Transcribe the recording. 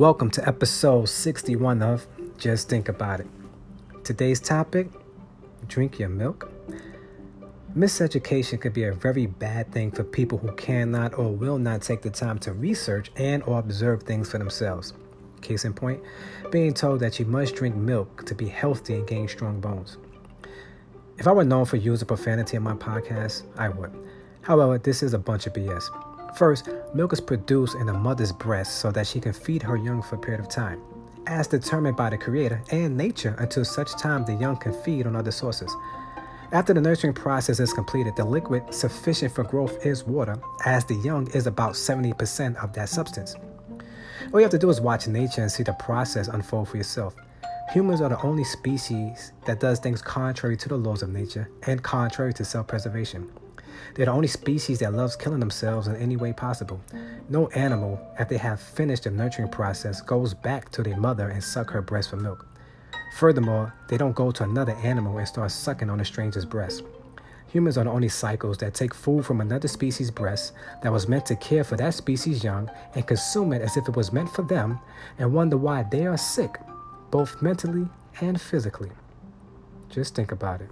Welcome to episode 61 of Just Think About It. Today's topic drink your milk. Miseducation could be a very bad thing for people who cannot or will not take the time to research and or observe things for themselves. Case in point, being told that you must drink milk to be healthy and gain strong bones. If I were known for using profanity in my podcast, I would. However, this is a bunch of BS. First, milk is produced in a mother's breast so that she can feed her young for a period of time, as determined by the Creator and nature until such time the young can feed on other sources. After the nurturing process is completed, the liquid sufficient for growth is water, as the young is about 70% of that substance. All you have to do is watch nature and see the process unfold for yourself. Humans are the only species that does things contrary to the laws of nature and contrary to self-preservation. They're the only species that loves killing themselves in any way possible. No animal, after they have finished the nurturing process, goes back to their mother and suck her breast for milk. Furthermore, they don't go to another animal and start sucking on a stranger's breast. Humans are the only cycles that take food from another species' breast that was meant to care for that species' young and consume it as if it was meant for them and wonder why they are sick, both mentally and physically. Just think about it.